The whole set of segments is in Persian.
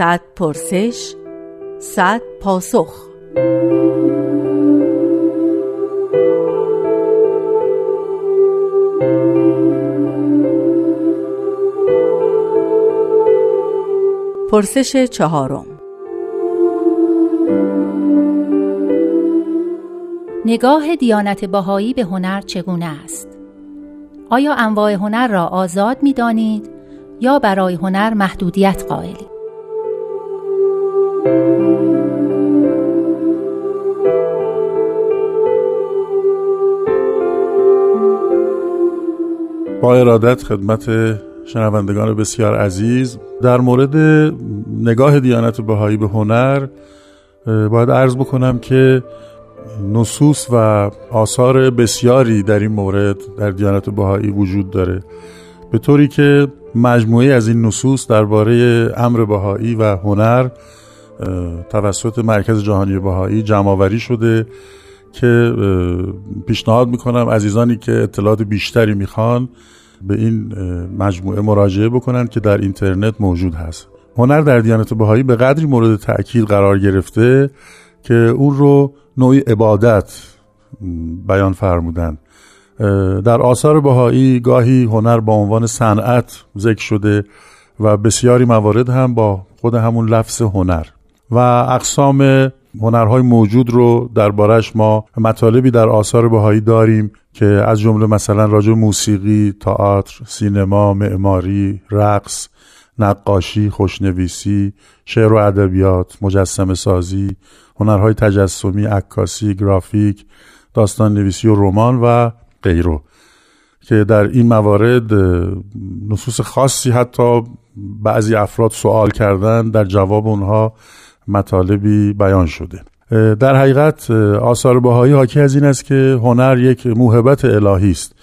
صد پرسش صد پاسخ پرسش چهارم نگاه دیانت باهایی به هنر چگونه است؟ آیا انواع هنر را آزاد می دانید یا برای هنر محدودیت قائلید؟ با ارادت خدمت شنوندگان بسیار عزیز در مورد نگاه دیانت بهایی به هنر باید عرض بکنم که نصوص و آثار بسیاری در این مورد در دیانت بهایی وجود داره. به طوری که مجموعه از این نصوص درباره امر بهایی و هنر توسط مرکز جهانی بهایی جمعآوری شده. که پیشنهاد می‌کنم عزیزانی که اطلاعات بیشتری می‌خوان به این مجموعه مراجعه بکنن که در اینترنت موجود هست. هنر در دیانت بهایی به قدری مورد تأکید قرار گرفته که اون رو نوعی عبادت بیان فرمودن. در آثار بهایی گاهی هنر با عنوان صنعت ذکر شده و بسیاری موارد هم با خود همون لفظ هنر. و اقسام هنرهای موجود رو دربارش ما مطالبی در آثار بهایی داریم که از جمله مثلا راجع موسیقی، تئاتر، سینما، معماری، رقص، نقاشی، خوشنویسی، شعر و ادبیات، مجسمه سازی، هنرهای تجسمی، عکاسی، گرافیک، داستان نویسی و رمان و غیره که در این موارد نصوص خاصی حتی بعضی افراد سوال کردن در جواب اونها مطالبی بیان شده. در حقیقت آثار بهایی حاکی از این است که هنر یک موهبت الهی است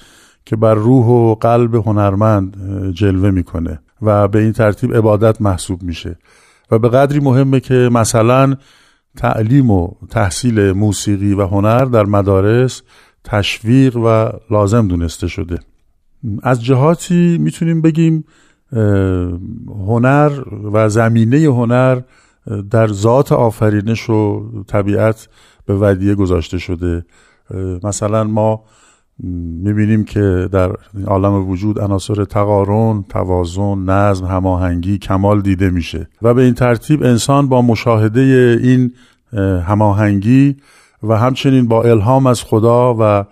که بر روح و قلب هنرمند جلوه می‌کنه و به این ترتیب عبادت محسوب میشه و به قدری مهمه که مثلا تعلیم و تحصیل موسیقی و هنر در مدارس تشویق و لازم دونسته شده. از جهاتی می‌تونیم بگیم هنر و زمینه هنر در ذات آفرینش و طبیعت به ودیه گذاشته شده. مثلا ما می‌بینیم که در عالم وجود عناصر تقارن، توازن، نظم، هماهنگی، کمال دیده میشه و به این ترتیب انسان با مشاهده این هماهنگی و همچنین با الهام از خدا و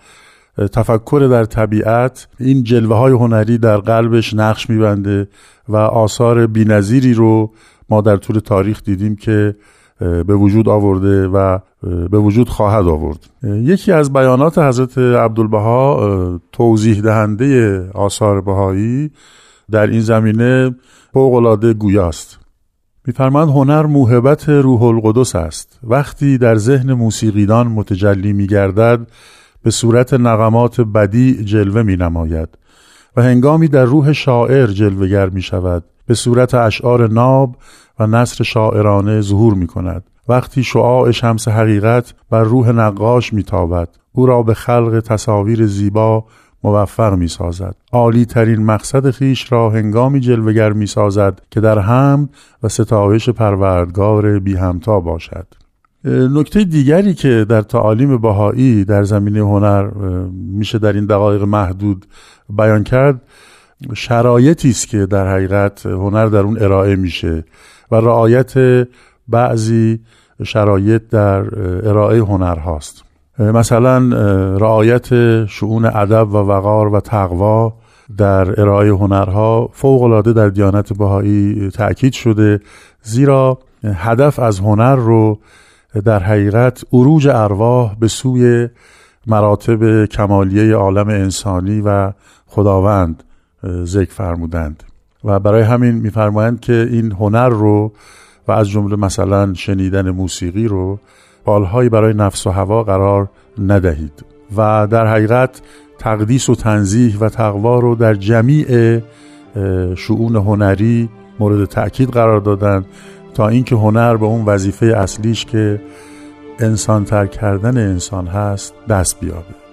تفکر در طبیعت این جلوه های هنری در قلبش نقش میبنده و آثار بینظیری رو ما در طول تاریخ دیدیم که به وجود آورده و به وجود خواهد آورد. یکی از بیانات حضرت عبدالبها توضیح دهنده آثار بهایی در این زمینه فوقالعاده گویاست. میفرماند هنر موهبت روح القدس است. وقتی در ذهن موسیقیدان متجلی میگردد به صورت نغمات بدی جلوه می نماید و هنگامی در روح شاعر جلوگر می شود به صورت اشعار ناب و نصر شاعرانه ظهور می کند وقتی شعاع شمس حقیقت بر روح نقاش می تابد او را به خلق تصاویر زیبا موفق می سازد عالی ترین مقصد خیش را هنگامی جلوگر می سازد که در هم و ستایش پروردگار بی همتا باشد نکته دیگری که در تعالیم باهایی در زمینه هنر میشه در این دقایق محدود بیان کرد شرایطی است که در حقیقت هنر در اون ارائه میشه و رعایت بعضی شرایط در ارائه هنر هاست. مثلا رعایت شعون ادب و وقار و تقوا در ارائه هنرها فوق العاده در دیانت بهایی تاکید شده زیرا هدف از هنر رو در حقیقت عروج ارواح به سوی مراتب کمالیه عالم انسانی و خداوند. ذکر فرمودند. و برای همین میفرمایند که این هنر رو و از جمله مثلا شنیدن موسیقی رو بالهایی برای نفس و هوا قرار ندهید. و در حقیقت تقدیس و تنزیح و تقوا رو در جمیع شعون هنری مورد تأکید قرار دادن تا اینکه هنر به اون وظیفه اصلیش که انسان تر کردن انسان هست دست بیابه